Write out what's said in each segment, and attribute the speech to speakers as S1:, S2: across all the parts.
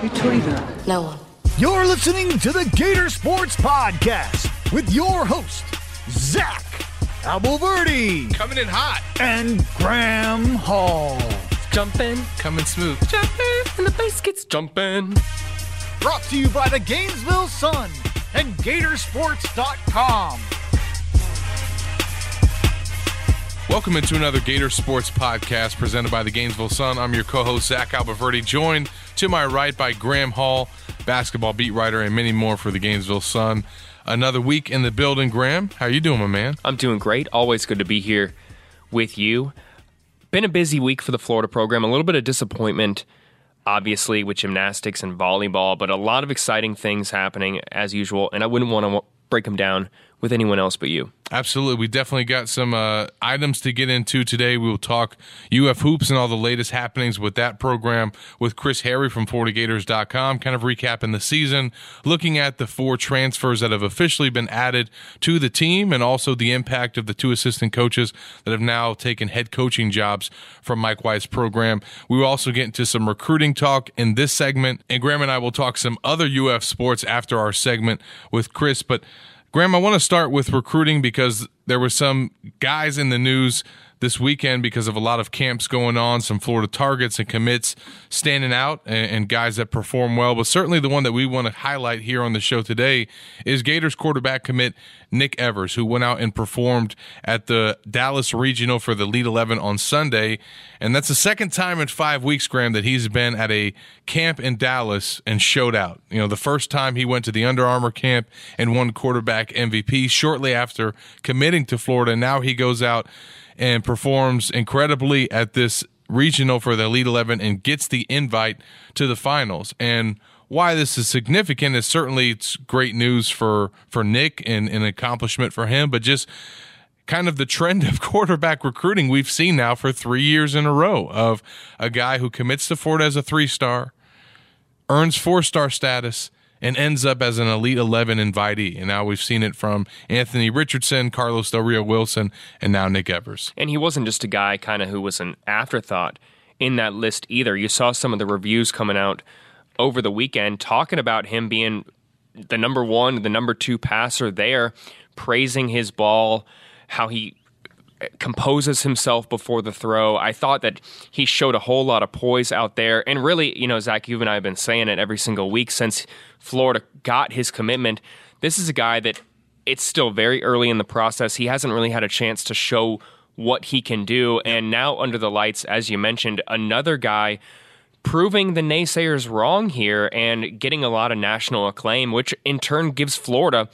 S1: Who told you that?
S2: No one.
S3: You're listening to the Gator Sports Podcast with your host, Zach Abolverdi
S4: Coming in hot.
S3: and Graham Hall.
S4: Jumping. Coming smooth. Jumping. And the bass gets jumping.
S3: Brought to you by the Gainesville Sun and Gatorsports.com.
S4: Welcome into another Gator Sports podcast presented by the Gainesville Sun. I'm your co-host Zach Abolverdi, joined to my right by Graham Hall, basketball beat writer, and many more for the Gainesville Sun. Another week in the building, Graham. How you doing, my man?
S5: I'm doing great. Always good to be here with you. Been a busy week for the Florida program. A little bit of disappointment, obviously, with gymnastics and volleyball, but a lot of exciting things happening as usual. And I wouldn't want to break them down with anyone else but you.
S4: Absolutely. We definitely got some uh, items to get into today. We will talk UF Hoops and all the latest happenings with that program with Chris Harry from FloridaGators.com, kind of recapping the season, looking at the four transfers that have officially been added to the team, and also the impact of the two assistant coaches that have now taken head coaching jobs from Mike White's program. We will also get into some recruiting talk in this segment, and Graham and I will talk some other UF sports after our segment with Chris. But Graham, I want to start with recruiting because there were some guys in the news this weekend because of a lot of camps going on, some Florida targets and commits standing out, and, and, guys that perform well. But certainly the one that we want to highlight here on the show today is Gators quarterback commit Nick Evers, who went out and performed at the Dallas Regional for the Elite 11 on Sunday. And that's the second time in five weeks, Graham, that he's been at a camp in Dallas and showed out. You know, the first time he went to the Under Armour camp and won quarterback MVP shortly after committing to Florida. Now he goes out and performs incredibly at this regional for the Elite 11 and gets the invite to the finals. And why this is significant is certainly it's great news for for Nick and an accomplishment for him, but just kind of the trend of quarterback recruiting we've seen now for three years in a row of a guy who commits to Florida as a three star, earns four star status, and ends up as an Elite 11 invitee. And now we've seen it from Anthony Richardson, Carlos Del Rio Wilson, and now Nick Evers.
S5: And he wasn't just a guy kind of who was an afterthought in that list either. You saw some of the reviews coming out over the weekend talking about him being the number one, the number two passer there, praising his ball, how he composes himself before the throw. I thought that he showed a whole lot of poise out there. And really, you know, Zach, you and I have been saying it every single week since Florida got his commitment. This is a guy that it's still very early in the process. He hasn't really had a chance to show what he can do. And now, under the lights, as you mentioned, another guy proving the naysayers wrong here and getting a lot of national acclaim, which in turn gives Florida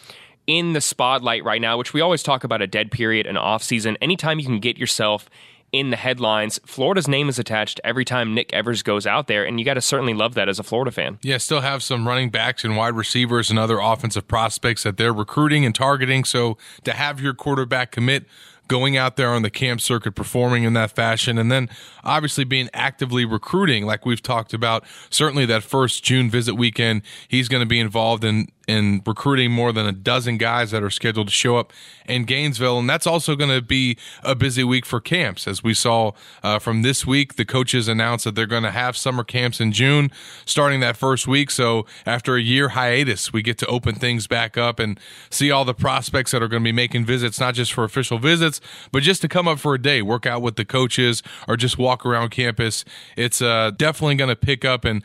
S5: in the spotlight right now, which we always talk about a dead period and off season. Anytime you can get yourself in the headlines, Florida's name is attached every time Nick Evers goes out there, and you got to certainly love that as a Florida fan.
S4: Yeah, still have some running backs and wide receivers and other offensive prospects that they're recruiting and targeting. So to have your quarterback commit going out there on the camp circuit, performing in that fashion, and then obviously being actively recruiting, like we've talked about. Certainly, that first June visit weekend, he's going to be involved in in recruiting more than a dozen guys that are scheduled to show up in Gainesville. And that's also going to be a busy week for camps. As we saw uh, from this week, the coaches announced that they're going to have summer camps in June starting that first week. So after a year hiatus, we get to open things back up and see all the prospects that are going to be making visits, not just for official visits, but just to come up for a day, work out with the coaches, or just walk around campus. It's uh, definitely going to pick up and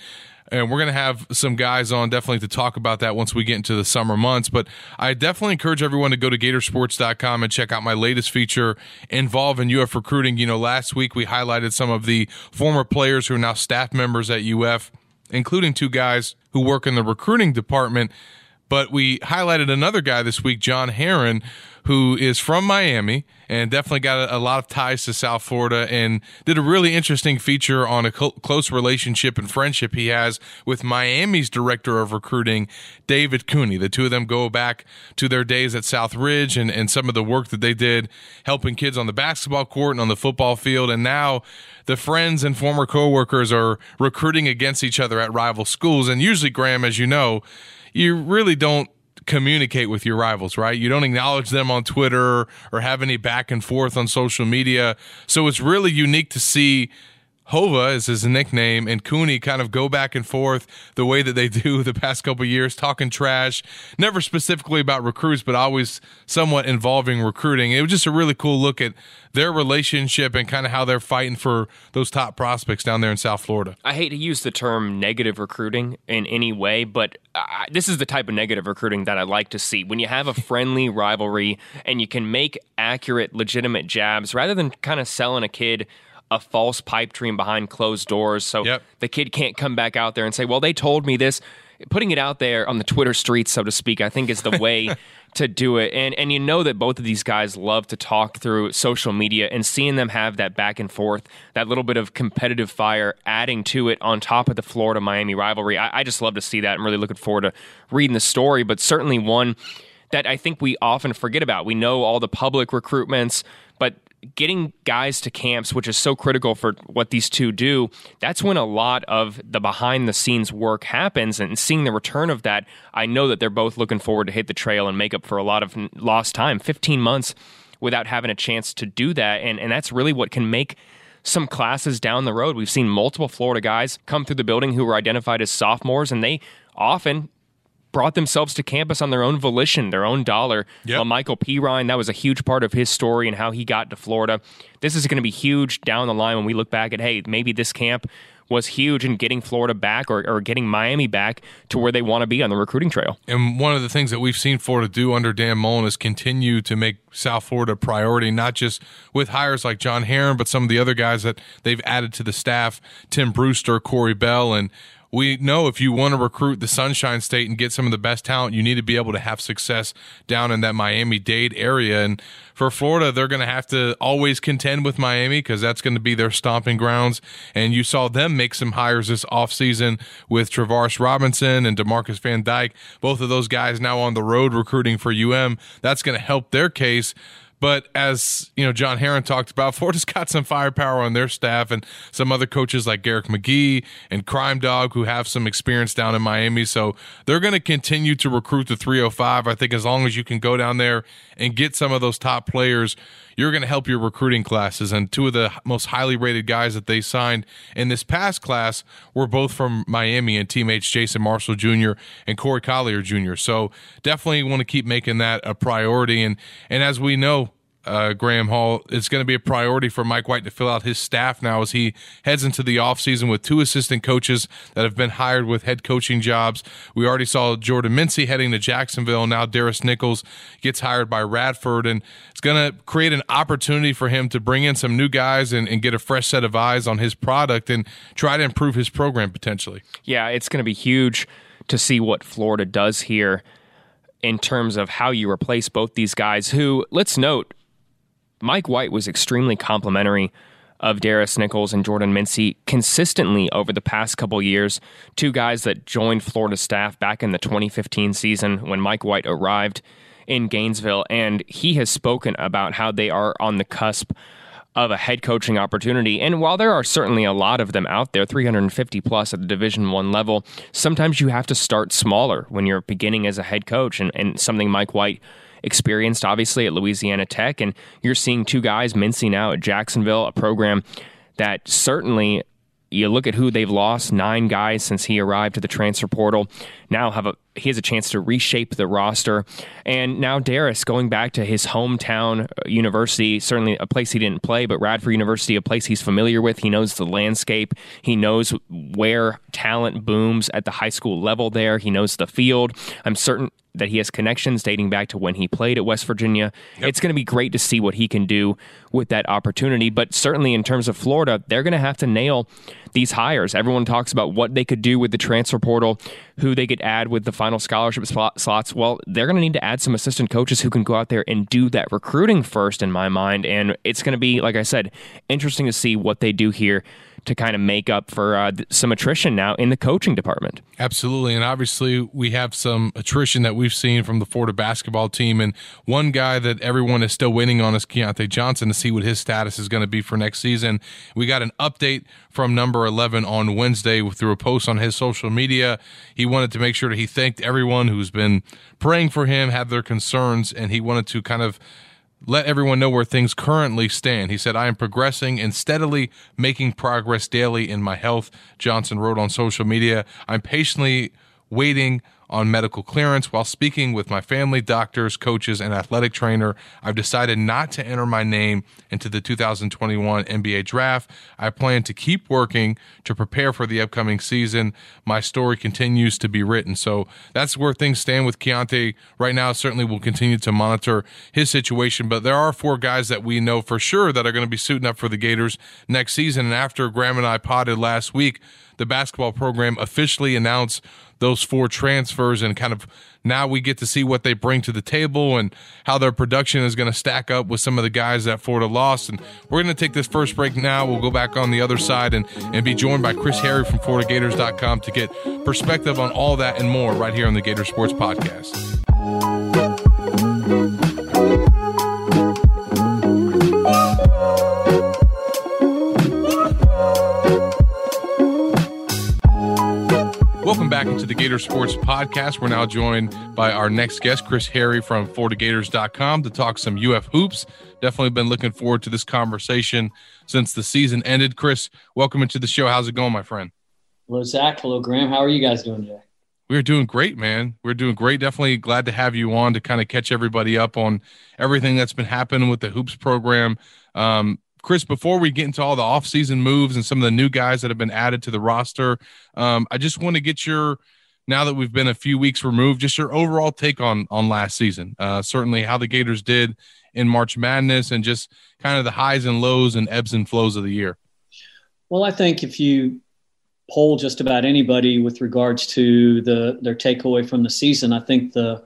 S4: and we're going to have some guys on definitely to talk about that once we get into the summer months. But I definitely encourage everyone to go to Gatorsports.com and check out my latest feature involving UF recruiting. You know, last week we highlighted some of the former players who are now staff members at UF, including two guys who work in the recruiting department. But we highlighted another guy this week, John Heron, who is from Miami and definitely got a, lot of ties to South Florida and did a really interesting feature on a close relationship and friendship he has with Miami's director of recruiting, David Cooney. The two of them go back to their days at South Ridge and, and some of the work that they did helping kids on the basketball court and on the football field. And now the friends and former coworkers are recruiting against each other at rival schools. And usually, Graham, as you know, you really don't communicate with your rivals, right? You don't acknowledge them on Twitter or have any back and forth on social media. So it's really unique to see Hova is his nickname, and Cooney kind of go back and forth the way that they do the past couple years, talking trash, never specifically about recruits, but always somewhat involving recruiting. It was just a really cool look at their relationship and kind of how they're fighting for those top prospects down there in South Florida.
S5: I hate to use the term negative recruiting in any way, but I, this is the type of negative recruiting that I like to see. When you have a friendly rivalry and you can make accurate, legitimate jabs rather than kind of selling a kid a false pipe dream behind closed doors so
S4: Yep.
S5: the kid can't come back out there and say, well, they told me this. Putting it out there on the Twitter streets, so to speak, I think is the way to do it. And and you know that both of these guys love to talk through social media and seeing them have that back and forth, that little bit of competitive fire adding to it on top of the Florida Miami rivalry. I, I just love to see that. I'm really looking forward to reading the story, but certainly one that I think we often forget about. We know all the public recruitments, getting guys to camps, which is so critical for what these two do, that's when a lot of the behind the scenes work happens. And seeing the return of that, I know that they're both looking forward to hit the trail and make up for a lot of lost time 15 months without having a chance to do that. And, and that's really what can make some classes down the road. We've seen multiple Florida guys come through the building who were identified as sophomores, and they often brought themselves to campus on their own volition, their own dollar.
S4: Yep.
S5: Well, Michael Pirine, that was a huge part of his story and how he got to Florida. This is going to be huge down the line when we look back at, hey, maybe this camp was huge in getting Florida back or, or getting Miami back to where they want to be on the recruiting trail.
S4: And one of the things that we've seen Florida do under Dan Mullen is continue to make South Florida a priority, not just with hires like John Heron, but some of the other guys that they've added to the staff, Tim Brewster, Corey Bell, and we know if you want to recruit the Sunshine State and get some of the best talent, you need to be able to have success down in that Miami Dade area. And for Florida, they're going to have to always contend with Miami because that's going to be their stomping grounds. And you saw them make some hires this offseason with Travaris Robinson and Demarcus Van Dyke. Both of those guys now on the road recruiting for UM. That's going to help their case. But as you know, John Heron talked about, Florida's got some firepower on their staff, and some other coaches like Garrick McGee and Crime Dog who have some experience down in Miami. So they're going to continue to recruit the 305. I think as long as you can go down there and get some of those top players, you're going to help your recruiting classes. And two of the most highly rated guys that they signed in this past class were both from Miami and teammates Jason Marshall Jr. and Corey Collier Jr. So definitely want to keep making that a priority. And and as we know, uh, Graham Hall, it's going to be a priority for Mike White to fill out his staff now as he heads into the offseason with two assistant coaches that have been hired with head coaching jobs. We already saw Jordan Mincy heading to Jacksonville. Now Darris Nichols gets hired by Radford, and it's going to create an opportunity for him to bring in some new guys and, and get a fresh set of eyes on his product and try to improve his program potentially.
S5: Yeah, it's going to be huge to see what Florida does here in terms of how you replace both these guys who, let's note, Mike White was extremely complimentary of Darris Nichols and Jordan Mincy consistently over the past couple years. Two guys that joined Florida staff back in the 2015 season when Mike White arrived in Gainesville. And he has spoken about how they are on the cusp of a head coaching opportunity. And while there are certainly a lot of them out there, 350 plus at the Division One level, sometimes you have to start smaller when you're beginning as a head coach. And, and something Mike White experienced obviously at Louisiana Tech. And you're seeing two guys, mincing out at Jacksonville, a program that certainly you look at who they've lost nine guys since he arrived to the transfer portal now have a he has a chance to reshape the roster. And now Darris going back to his hometown uh, university certainly a place he didn't play but Radford University a place he's familiar with. He knows the landscape. He knows where talent booms at the high school level there. He knows the field. I'm certain that he has connections dating back to when he played at West Virginia. It's going to be great to see what he can do with that opportunity. But certainly in terms of Florida, they're going to have to nail these hires. Everyone talks about what they could do with the transfer portal, who they could add with the final scholarship slot, slots. Well, they're going to need to add some assistant coaches who can go out there and do that recruiting first, in my mind. And it's going to be, like I said, interesting to see what they do here to kind of make up for uh, some attrition now in the coaching department.
S4: Absolutely. And obviously, we have some attrition that we've seen from the Florida basketball team. And one guy that everyone is still waiting on is Keyontae Johnson to see what his status is going to be for next season. We got an update from number 11 on Wednesday through a post on his social media. He wanted to make sure that he thanked everyone who's been praying for him, had their concerns, and he wanted to kind of let everyone know where things currently stand. He said, I am progressing and steadily making progress daily in my health. Johnson wrote on social media, I'm patiently waiting on medical clearance. While speaking with my family, doctors, coaches, and athletic trainer, I've decided not to enter my name into the 2021 NBA draft. I plan to keep working to prepare for the upcoming season. My story continues to be written. So that's where things stand with Keyontae right now. Certainly we'll continue to monitor his situation, but there are four guys that we know for sure that are going to be suiting up for the Gators next season. And after Graham and I potted last week, the basketball program officially announced those four transfers and kind of now we get to see what they bring to the table and how their production is going to stack up with some of the guys that Florida lost. And we're going to take this first break now. We'll go back on the other side and, and be joined by Chris Harry from FloridaGators.com to get perspective on all that and more right here on the Gator Sports Podcast. Welcome back into the Gator Sports Podcast. We're now joined by our next guest, Chris Harry from FloridaGators.com, to talk some UF hoops. Definitely been looking forward to this conversation since the season ended. Chris, welcome into the show. How's it going, my friend?
S1: Hello, Zach. Hello, Graham. How are you guys doing today?
S4: We're doing great, man. We're doing great. Definitely glad to have you on to kind of catch everybody up on everything that's been happening with the hoops program. Um, Chris, before we get into all the offseason moves and some of the new guys that have been added to the roster, um, I just want to get your now that we've been a few weeks removed, just your overall take on on last season. Uh, certainly, how the Gators did in March Madness, and just kind of the highs and lows and ebbs and flows of the year.
S1: Well, I think if you poll just about anybody with regards to the their takeaway from the season, I think the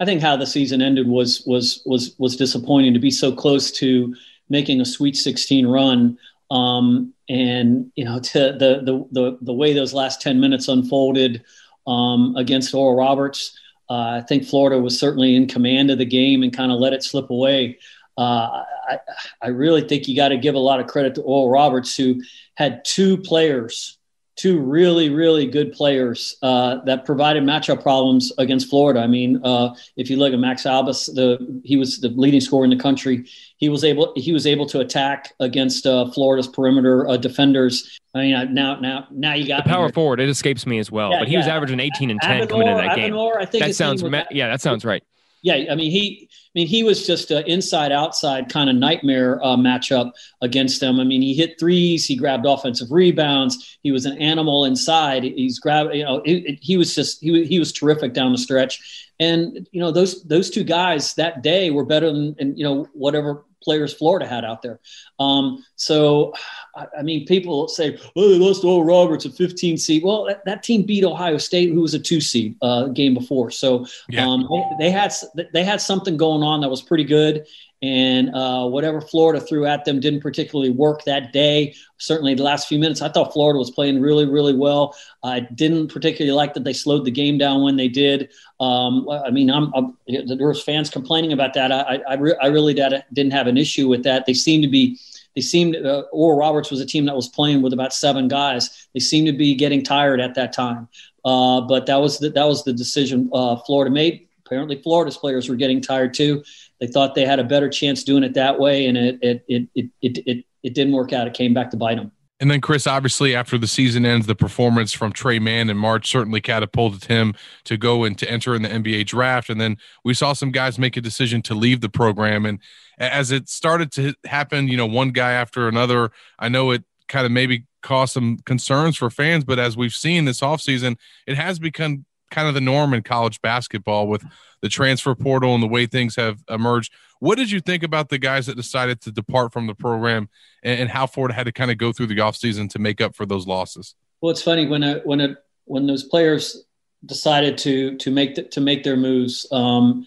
S1: I think how the season ended was was was was disappointing to be so close to making a Sweet 16 run. Um, and you know, to the, the the the way those last 10 minutes unfolded um, against Oral Roberts, uh, I think Florida was certainly in command of the game and kind of let it slip away. Uh, I, I really think you got to give a lot of credit to Oral Roberts, who had two players two really, really good players uh, that provided matchup problems against Florida. I mean, uh, if you look at Max Abmas, the he was the leading scorer in the country. He was able he was able to attack against uh, Florida's perimeter uh, defenders. I mean, uh, now now now you got
S5: the power forward. It escapes me as well, yeah, but he yeah. was averaging 18 and 10 coming into that game.
S1: I think
S5: that sounds yeah, that sounds right.
S1: Yeah, I mean he, I mean he was just an inside outside kind of nightmare uh, matchup against them. I mean he hit threes, he grabbed offensive rebounds, he was an animal inside. He's grabbed, you know, it, it, he was just he he was terrific down the stretch. And you know those those two guys that day were better than and you know whatever players Florida had out there. Um, so, I, mean, people say, "Oh, they lost to Oral Roberts, a 15 seed." Well, that, that, team beat Ohio State, who was a two seed uh, game before. So, yeah. um, they, they, had they had something going on that was pretty good. And uh, whatever Florida threw at them didn't particularly work that day. Certainly, the last few minutes, I thought Florida was playing really, really well. I didn't particularly like that they slowed the game down when they did. Um, I mean, I'm, I'm, there was fans complaining about that. I, I, re- I really didn't have an issue with that. They seemed to be they seemed uh, Oral Roberts was a team that was playing with about seven guys. They seemed to be getting tired at that time. Uh, but that was the, that was the decision uh, Florida made. Apparently, Florida's players were getting tired too. They thought they had a better chance doing it that way, and it it it it it, it, it didn't work out. It came back to bite them.
S4: And then Chris, obviously, after the season ends, the performance from Tre Mann in March certainly catapulted him to go and to enter in the NBA draft. And then we saw some guys make a decision to leave the program. And as it started to happen, you know, one guy after another, I know it kind of maybe caused some concerns for fans, but as we've seen this offseason, it has become kind of the norm in college basketball with the transfer portal and the way things have emerged. What did you think about the guys that decided to depart from the program and, and how Florida had to kind of go through the offseason to make up for those losses?
S1: Well, it's funny when a, when a, when those players decided to to make the, to make their moves. Um,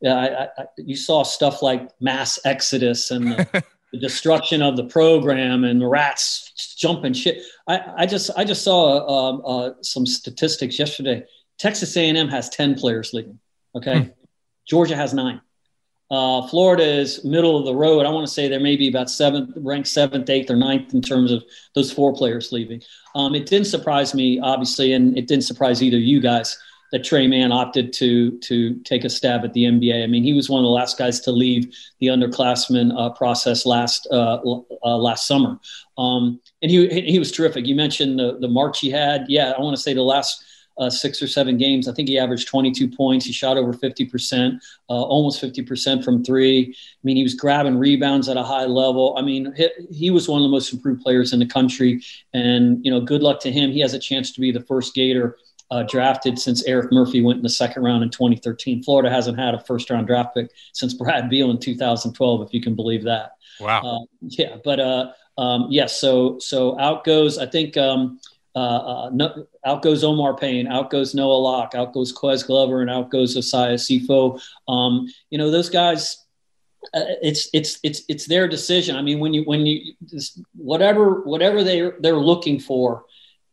S1: yeah, I, I, you saw stuff like mass exodus and the, the, destruction of the program and the rats jumping shit. I, I just I just saw um, uh, some statistics yesterday. Texas A&M has ten players leaving. Okay, hmm. Georgia has nine. Uh, Florida is middle of the road. I want to say there may be about seventh, ranked seventh, eighth, or ninth in terms of those four players leaving. Um, it didn't surprise me, obviously, and it didn't surprise either you guys that Tre Mann opted to to take a stab at the NBA. I mean, he was one of the last guys to leave the underclassmen uh, process last uh, uh, last summer, um, and he he was terrific. You mentioned the the march he had. Yeah, I want to say the last. Uh, six or seven games. I think he averaged 22 points. He shot over 50%, uh, almost 50% from three. I mean, he was grabbing rebounds at a high level. I mean, he, he, was one of the most improved players in the country. And, you know, good luck to him. He has a chance to be the first Gator uh, drafted since Erik Murphy went in the second round in 2013. Florida hasn't had a first round draft pick since Brad Beal in 2012, if you can believe that.
S4: Wow.
S1: Uh, yeah, but uh, um, yes, so so out goes. I think um, uh, uh, no, out goes Omar Payne, out goes Noah Locke, out goes Ques Glover, and out goes Osayi Osifo. Um, you know those guys. Uh, it's it's it's it's their decision. I mean, when you when you whatever whatever they they're looking for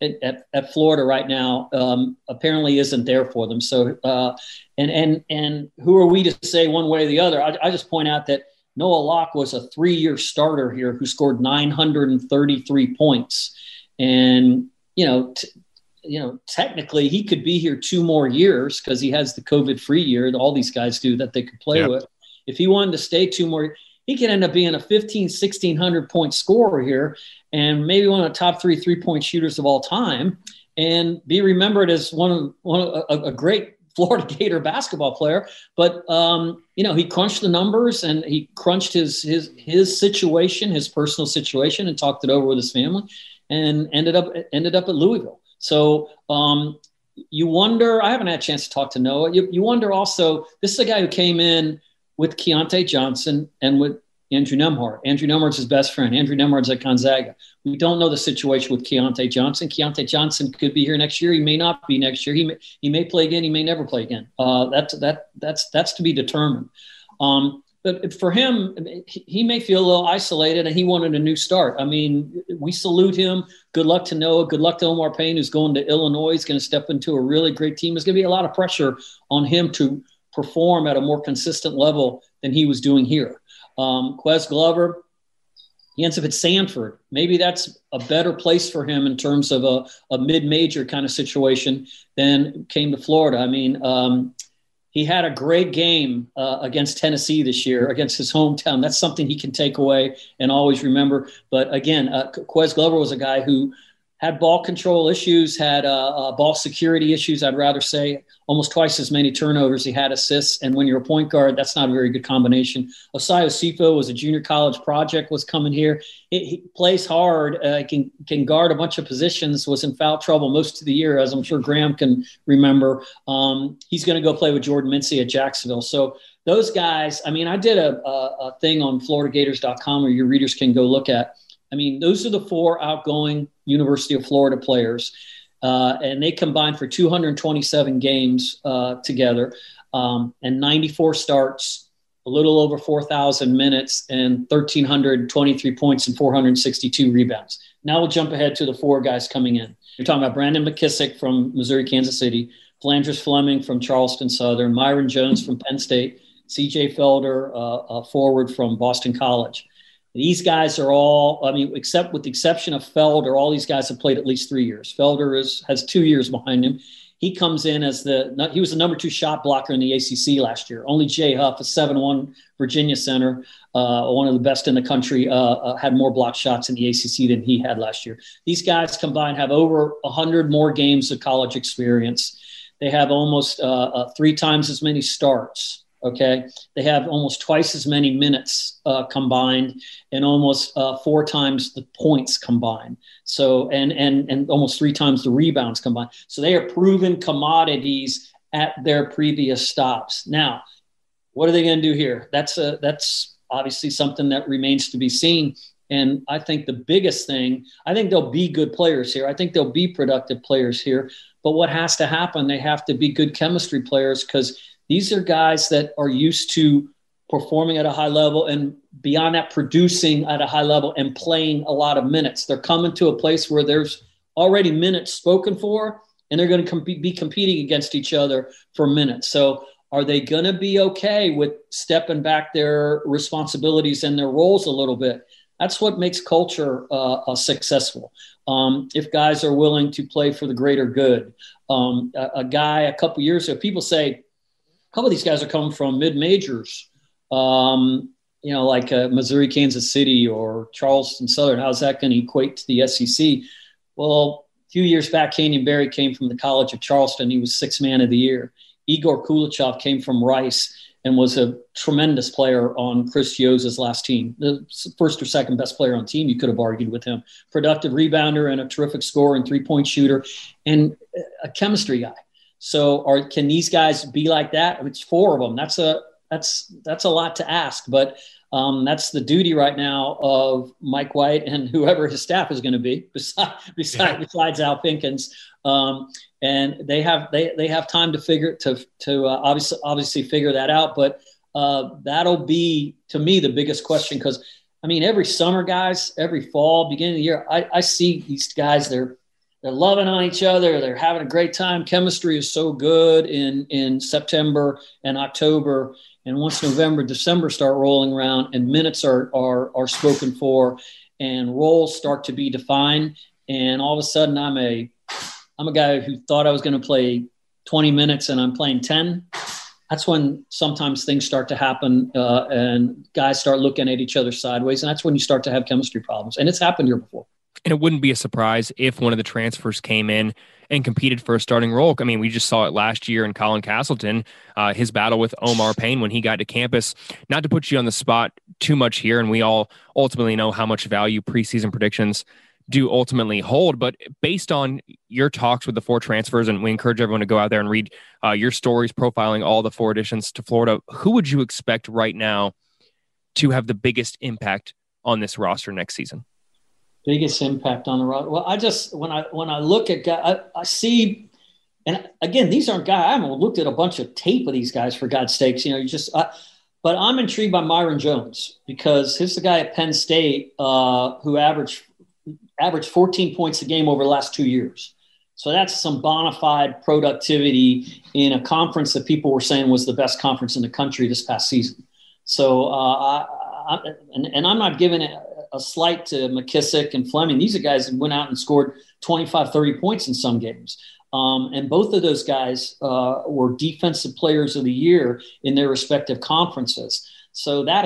S1: at, at Florida right now um, apparently isn't there for them. So, uh, and and and who are we to say one way or the other? I, I just point out that Noah Locke was a three-year starter here who scored 933 points, and you know. T- you know, technically he could be here two more years because he has the COVID free year that all these guys do that they could play with. If he wanted to stay two more, he could end up being a 15, 1600 point scorer here and maybe one of the top three three point shooters of all time and be remembered as one of, one of a, a great Florida Gator basketball player. But, um, you know, he crunched the numbers and he crunched his, his, his situation, his personal situation and talked it over with his family and ended up, ended up at Louisville. So, um, you wonder, I haven't had a chance to talk to Noah. You, you wonder also, this is a guy who came in with Keyontae Johnson and with Andrew Nembhard. Andrew Nembhard's his best friend. Andrew Nembhard's at Gonzaga. We don't know the situation with Keyontae Johnson. Keyontae Johnson could be here next year. He may not be next year. He may, he may play again. He may never play again. Uh, that's that that's that's to be determined. Um, but for him, he may feel a little isolated, and he wanted a new start. I mean, we salute him. Good luck to Noah. Good luck to Omar Payne, who's going to Illinois. He's going to step into a really great team. There's going to be a lot of pressure on him to perform at a more consistent level than he was doing here. Um, Ques Glover, he ends up at Samford. Maybe that's a better place for him in terms of a, a mid-major kind of situation than came to Florida. I mean, um, he had a great game uh, against Tennessee this year, against his hometown. That's something he can take away and always remember. But again, uh, Ques Glover was a guy who had ball control issues, had uh, uh, ball security issues, I'd rather say. Almost twice as many turnovers. He had assists. And when you're a point guard, that's not a very good combination. Osayi Osifo was a junior college project, was coming here. He, he plays hard, uh, can, can guard a bunch of positions, was in foul trouble most of the year, as I'm sure Graham can remember. Um, he's going to go play with Jordan Mincy at Jacksonville. So those guys, I mean, I did a, a, a thing on FloridaGators.com where your readers can go look at – I mean, those are the four outgoing University of Florida players, uh, and they combined for 227 games uh, together um, and 94 starts, a little over 4,000 minutes, and 1,323 points and 462 rebounds. Now we'll jump ahead to the four guys coming in. You're talking about Brandon McKissic from Missouri, Kansas City, Phlandrous Fleming from Charleston Southern, Myron Jones from Penn State, CJ Felder, uh, forward from Boston College. These guys are all, I mean, except with the exception of Felder, all these guys have played at least three years. Felder is, has two years behind him. He comes in as the, he was the number two shot blocker in the ACC last year. Only Jay Huff, a 7 1 Virginia center, uh, one of the best in the country, uh, uh, had more block shots in the ACC than he had last year. These guys combined have over 100 more games of college experience. They have almost uh, uh, three times as many starts. Okay, they have almost twice as many minutes uh, combined, and almost uh, four times the points combined. So, and and and almost three times the rebounds combined. So they are proven commodities at their previous stops. Now, what are they going to do here? That's a that's obviously something that remains to be seen. And I think the biggest thing, I think they'll be good players here. I think they'll be productive players here. But what has to happen? They have to be good chemistry players because these are guys that are used to performing at a high level and beyond that, producing at a high level and playing a lot of minutes. They're coming to a place where there's already minutes spoken for, and they're going to be competing against each other for minutes. So, are they going to be okay with stepping back their responsibilities and their roles a little bit? That's what makes culture uh, successful. Um, if guys are willing to play for the greater good, Um, a, a, guy a couple years ago, people say couple of these guys are coming from mid majors. Um, you know, like uh, Missouri, Kansas City, or Charleston Southern. How's that going to equate to the SEC? Well, a few years back, Canyon Barry came from the College of Charleston. He was six man of the year. Egor Koulechov came from Rice and was a tremendous player on Chris Chiozza's last team. The first or second best player on team, you could have argued with him. Productive rebounder and a terrific scorer and three point shooter and a chemistry guy. So, are can these guys be like that? It's four of them. That's a that's that's a lot to ask, but um, that's the duty right now of Mike White and whoever his staff is going to be, beside, besides, yeah. besides Al Pinkins. Um, and they have they they have time to figure to to uh, obviously obviously figure that out. But uh, that'll be to me the biggest question because I mean every summer, guys, every fall, beginning of the year, I, I see these guys they're they're loving on each other. They're having a great time. Chemistry is so good in in September and October. And once November, December start rolling around, and minutes are are are spoken for, and roles start to be defined, and all of a sudden, I'm a I'm a guy who thought I was going to play 20 minutes, and I'm playing 10. That's when sometimes things start to happen, uh, and guys start looking at each other sideways, and that's when you start to have chemistry problems. And it's happened here before.
S5: And it wouldn't be a surprise if one of the transfers came in and competed for a starting role. I mean, we just saw it last year in Colin Castleton, uh, his battle with Omar Payne when he got to campus. Not to put you on the spot too much here, and we all ultimately know how much value preseason predictions do ultimately hold. But based on your talks with the four transfers, and we encourage everyone to go out there and read uh, your stories profiling all the four additions to Florida, who would you expect right now to have the biggest impact on this roster next season?
S1: Biggest impact on the roster? Well, I just when I when I look at guys, I, I see, and again, these aren't guys. I haven't looked at a bunch of tape of these guys for God's sakes. You know, you just. I, but I'm intrigued by Myron Jones because he's the guy at Penn State uh, who averaged averaged 14 points a game over the last two years. So that's some bona fide productivity in a conference that people were saying was the best conference in the country this past season. So, uh, I, I, and, and, I'm not giving it a slight to McKissic and Fleming. These are guys who went out and scored 25, 30 points in some games. Um, and both of those guys uh, were defensive players of the year in their respective conferences. So that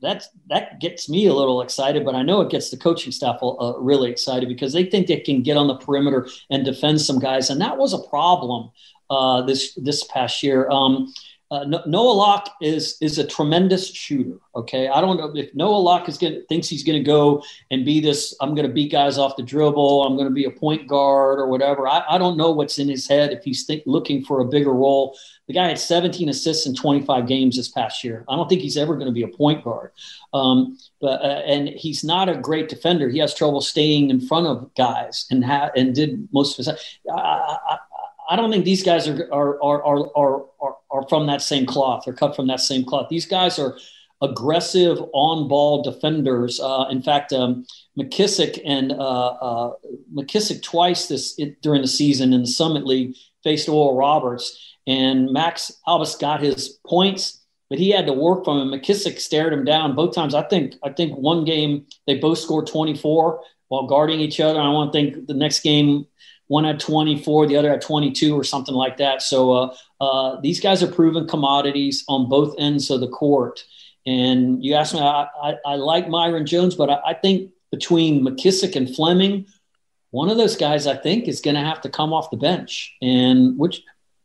S1: that that gets me a little excited, but I know it gets the coaching staff uh, really excited because they think they can get on the perimeter and defend some guys, and that was a problem uh, this this past year. Um, uh, Noah Locke is is a tremendous shooter. Okay, I don't know if Noah Locke is gonna thinks he's going to go and be this. I'm going to beat guys off the dribble. I'm going to be a point guard or whatever. I, I don't know what's in his head if he's think, looking for a bigger role. The guy had 17 assists in 25 games this past year. I don't think he's ever going to be a point guard. Um, but uh, and he's not a great defender. He has trouble staying in front of guys and ha- and did most of his. I, I, I don't think these guys are are are are are, are from that same cloth. They're cut from that same cloth. These guys are aggressive on ball defenders. Uh, in fact, um, McKissic and uh, uh, McKissic twice this it, during the season in the Summit League faced Oral Roberts, and Max Abmas got his points, but he had to work from him. McKissic stared him down both times. I think I think one game they both scored 24 while guarding each other. I want to think the next game one at 24, the other at 22 or something like that. So uh, uh, these guys are proven commodities on both ends of the court. And you asked me, I, I, I like Myron Jones, but I, I, think between McKissic and Fleming, one of those guys I think is going to have to come off the bench. And which,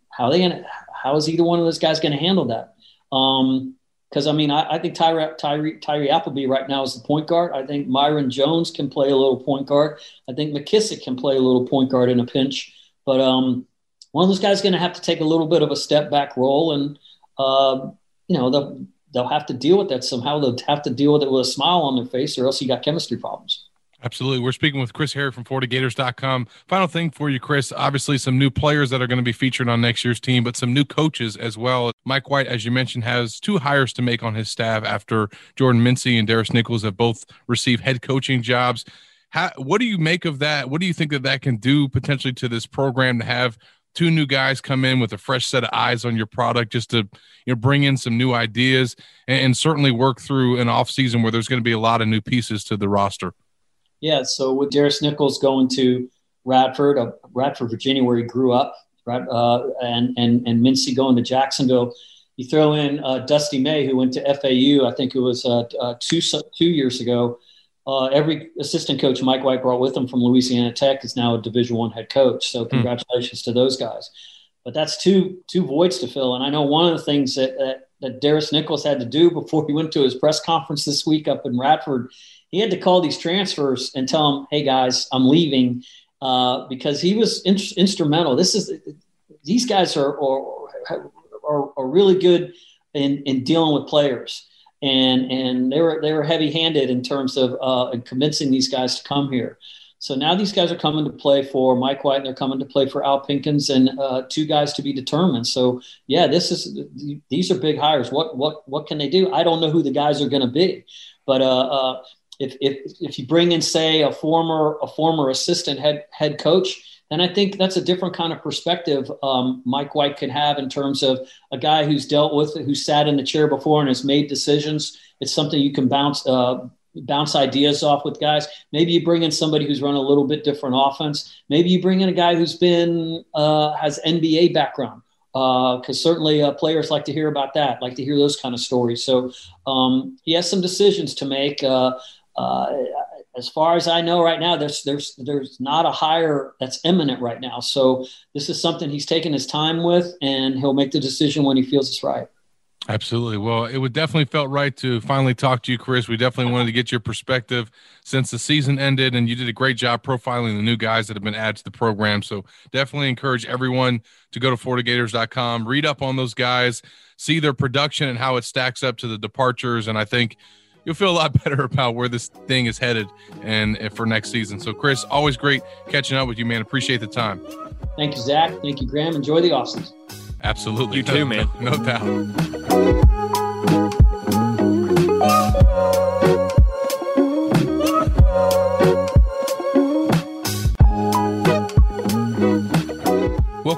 S1: how are they going to, how is either one of those guys going to handle that? Um, because I mean, I, I think Tyree, Tyree, Tyree Appleby right now is the point guard. I think Myron Jones can play a little point guard. I think McKissic can play a little point guard in a pinch. But um, one of those guys is going to have to take a little bit of a step back role, and uh, you know they'll they'll have to deal with that somehow. They'll have to deal with it with a smile on their face, or else you got chemistry problems.
S4: Absolutely. We're speaking with Chris Harry from FloridaGators.com. Final thing for you, Chris. Obviously, some new players that are going to be featured on next year's team, but some new coaches as well. Mike White, as you mentioned, has two hires to make on his staff after Jordan Mincy and Darris Nichols have both received head coaching jobs. How, what do you make of that? What do you think that that can do potentially to this program to have two new guys come in with a fresh set of eyes on your product just to you know bring in some new ideas and, and certainly work through an off season where there's going to be a lot of new pieces to the roster?
S1: Yeah, so with Darris Nichols going to Radford, uh, Radford, Virginia, where he grew up, uh, and and and Mincy going to Jacksonville. You throw in uh, Dusty May, who went to FAU, I think it was uh, uh, two two years ago. Uh, every assistant coach Mike White brought with him from Louisiana Tech is now a Division One head coach. So hmm. congratulations mm. to those guys. But that's two two voids to fill. And I know one of the things that, that that Darris Nichols had to do before he went to his press conference this week up in Radford, he had to call these transfers and tell them, "Hey guys, I'm leaving," uh, because he was in- instrumental. This is these guys are are, are, are really good in, in dealing with players and and they were they were heavy handed in terms of uh, convincing these guys to come here. So now these guys are coming to play for Mike White, and they're coming to play for Al Pinkins, and uh, two guys to be determined. So yeah, this is these are big hires. What what what can they do? I don't know who the guys are going to be, but uh, uh, if if if you bring in say a former a former assistant head head coach then I think that's a different kind of perspective um, Mike White can have in terms of a guy who's dealt with it, who's sat in the chair before and has made decisions. It's something you can bounce uh, bounce ideas off with guys. Maybe you bring in somebody who's run a little bit different offense. Maybe you bring in a guy who's been uh, has NBA background because uh, certainly uh, players like to hear about that, like to hear those kind of stories. So um, he has some decisions to make. Uh, uh as far as I know right now, there's there's there's not a hire that's imminent right now. So this is something he's taking his time with, and he'll make the decision when he feels it's right.
S4: Absolutely. Well, it would definitely felt right to finally talk to you, Chris. We definitely wanted to get your perspective since the season ended, and you did a great job profiling the new guys that have been added to the program. So definitely encourage everyone to go to FloridaGators.com, read up on those guys, see their production and how it stacks up to the departures. And I think you'll feel a lot better about where this thing is headed and for next season. So, Chris, always great catching up with you, man. Appreciate the time.
S1: Thank you, Zach. Thank you, Graham. Enjoy the offseason.
S4: Absolutely.
S5: You too, man.
S4: no doubt.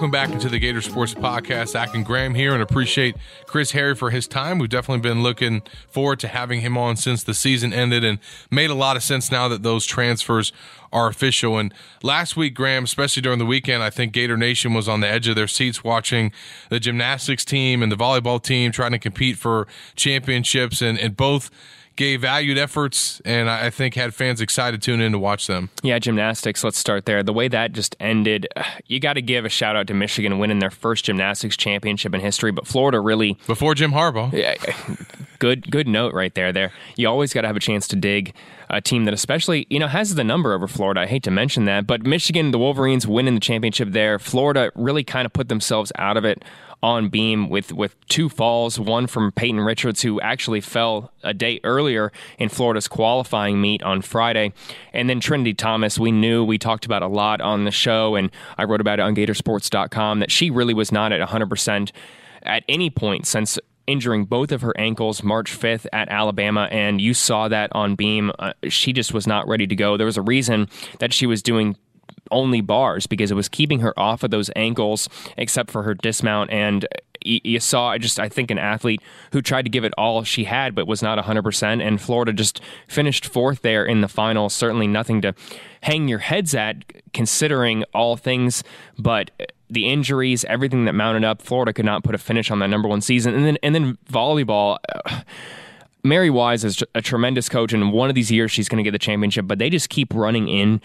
S4: Welcome back into the Gator Sports Podcast. And Graham here, and appreciate Chris Harry for his time. We've definitely been looking forward to having him on since the season ended, and made a lot of sense now that those transfers are official. And last week, Graham, especially during the weekend, I think Gator Nation was on the edge of their seats watching the gymnastics team and the volleyball team trying to compete for championships, and, and both gave valued efforts, and I think had fans excited to tune in to watch them.
S5: Yeah, gymnastics. Let's start there. The way that just ended, you got to give a shout out to Michigan winning their first gymnastics championship in history. But Florida really
S4: before Jim Harbaugh.
S5: Yeah, good good note right there. There, you always got to have a chance to dig a team that especially you know has the number over Florida. I hate to mention that, but Michigan, the Wolverines winning the championship there. Florida really kind of put themselves out of it on beam with with two falls, one from Peyton Richards who actually fell a day earlier in Florida's qualifying meet on Friday, and then Trinity Thomas. We knew we talked about a lot on the show, and I wrote about it on Gatorsports.com that she really was not at 100 percent at any point since injuring both of her ankles March 5th at Alabama, and you saw that on beam. Uh, she just was not ready to go. There was a reason that she was doing only bars because it was keeping her off of those ankles except for her dismount. And you saw I just I think an athlete who tried to give it all she had but was not 100% and Florida just finished fourth there in the final. Certainly nothing to hang your heads at considering all things but the injuries everything that mounted up Florida could not put a finish on that number 1 season. And then and then volleyball uh, Mary Wise is a tremendous coach, and one of these years she's going to get the championship. But they just keep running in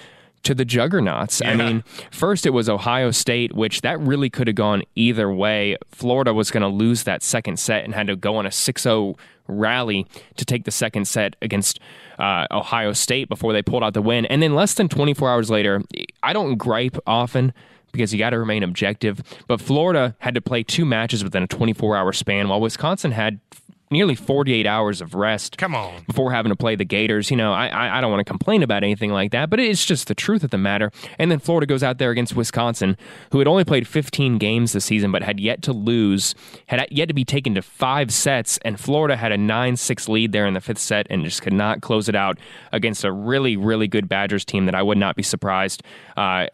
S5: to the juggernauts. Yeah. I mean, first it was Ohio State, which that really could have gone either way. Florida was going to lose that second set and had to go on a 6 0 rally to take the second set against uh, Ohio State before they pulled out the win. And then less than 24 hours later, I don't gripe often because you got to remain objective, but Florida had to play two matches within a 24 hour span while Wisconsin had nearly 48 hours of rest.
S4: Come on.
S5: Before having to play the Gators. You know, I, I don't want to complain about anything like that, but it's just the truth of the matter. And then Florida goes out there against Wisconsin, who had only played 15 games this season, but had yet to lose, had yet to be taken to five sets. And Florida had a 9 6 lead there in the fifth set and just could not close it out against a really, really good Badgers team that I would not be surprised. Uh,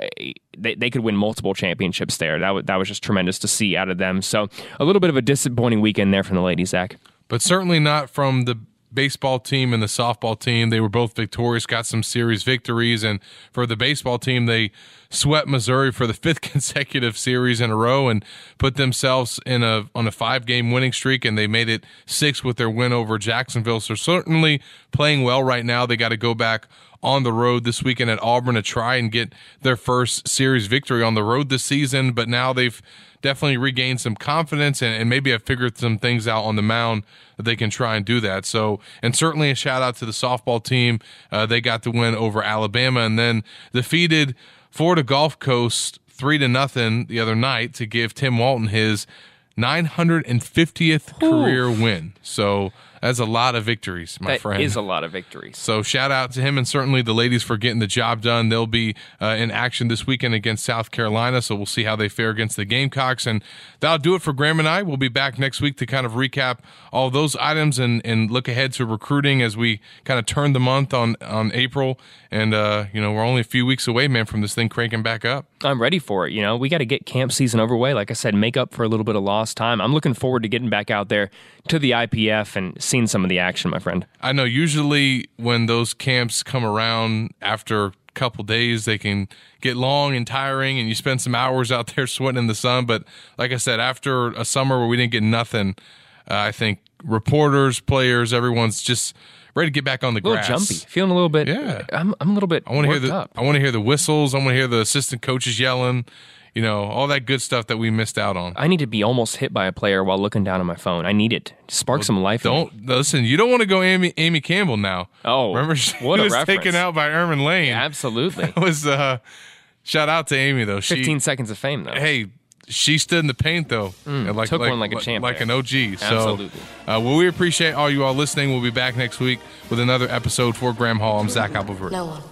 S5: they, they could win multiple championships there. That, w- that was just tremendous to see out of them. So a little bit of a disappointing weekend there from the ladies, Zach
S4: but certainly not from the baseball team and the softball team. They were both victorious, got some series victories, and for the baseball team, they swept Missouri for the fifth consecutive series in a row and put themselves in a on a five game winning streak, and they made it six with their win over Jacksonville. So certainly playing well right now. They got to go back on the road this weekend at Auburn to try and get their first series victory on the road this season. But now they've definitely regained some confidence and, and maybe have figured some things out on the mound that they can try and do that. So, and certainly a shout out to the softball team. Uh, they got the win over Alabama and then defeated Florida Gulf Coast three to nothing the other night to give Tim Walton his 950th Ooh. career win. So that's a lot of victories, my
S5: that
S4: friend.
S5: That is a lot of victories.
S4: So shout out to him and certainly the ladies for getting the job done. They'll be uh, in action this weekend against South Carolina, so we'll see how they fare against the Gamecocks. And that'll do it for Graham and I. We'll be back next week to kind of recap all those items and, and look ahead to recruiting as we kind of turn the month on on April. And uh, you know we're only a few weeks away, man, from this thing cranking back up.
S5: I'm ready for it. You know we got to get camp season overway. Like I said, make up for a little bit of lost time. I'm looking forward to getting back out there to the IPF and seeing some of the action, my friend.
S4: I know usually when those camps come around after a couple days, they can get long and tiring, and you spend some hours out there sweating in the sun. But like I said, after a summer where we didn't get nothing, uh, I think reporters, players, everyone's just ready to get back on the
S5: grass. A little jumpy, feeling a little bit. Yeah, I'm, I'm a little bit. I want to
S4: hear the.
S5: Up.
S4: I want to hear the whistles. I want to hear the assistant coaches yelling you know, all that good stuff that we missed out on.
S5: I need to be almost hit by a player while looking down at my phone. I need it. Spark well, some life.
S4: Don't listen. You don't want to go Amy Amy Campbell now.
S5: Oh,
S4: remember she what was reference. taken out by Ermon Lane.
S5: Yeah, absolutely.
S4: That was uh, shout out to Amy though.
S5: She, Fifteen seconds of fame though.
S4: Hey, she stood in the paint though,
S5: mm, like, took like, one like a champ,
S4: like, an OG.
S5: So, Absolutely.
S4: Uh, well, we appreciate all you all listening. We'll be back next week with another episode for Graham Hall. I'm Zach Abolverdi. No one.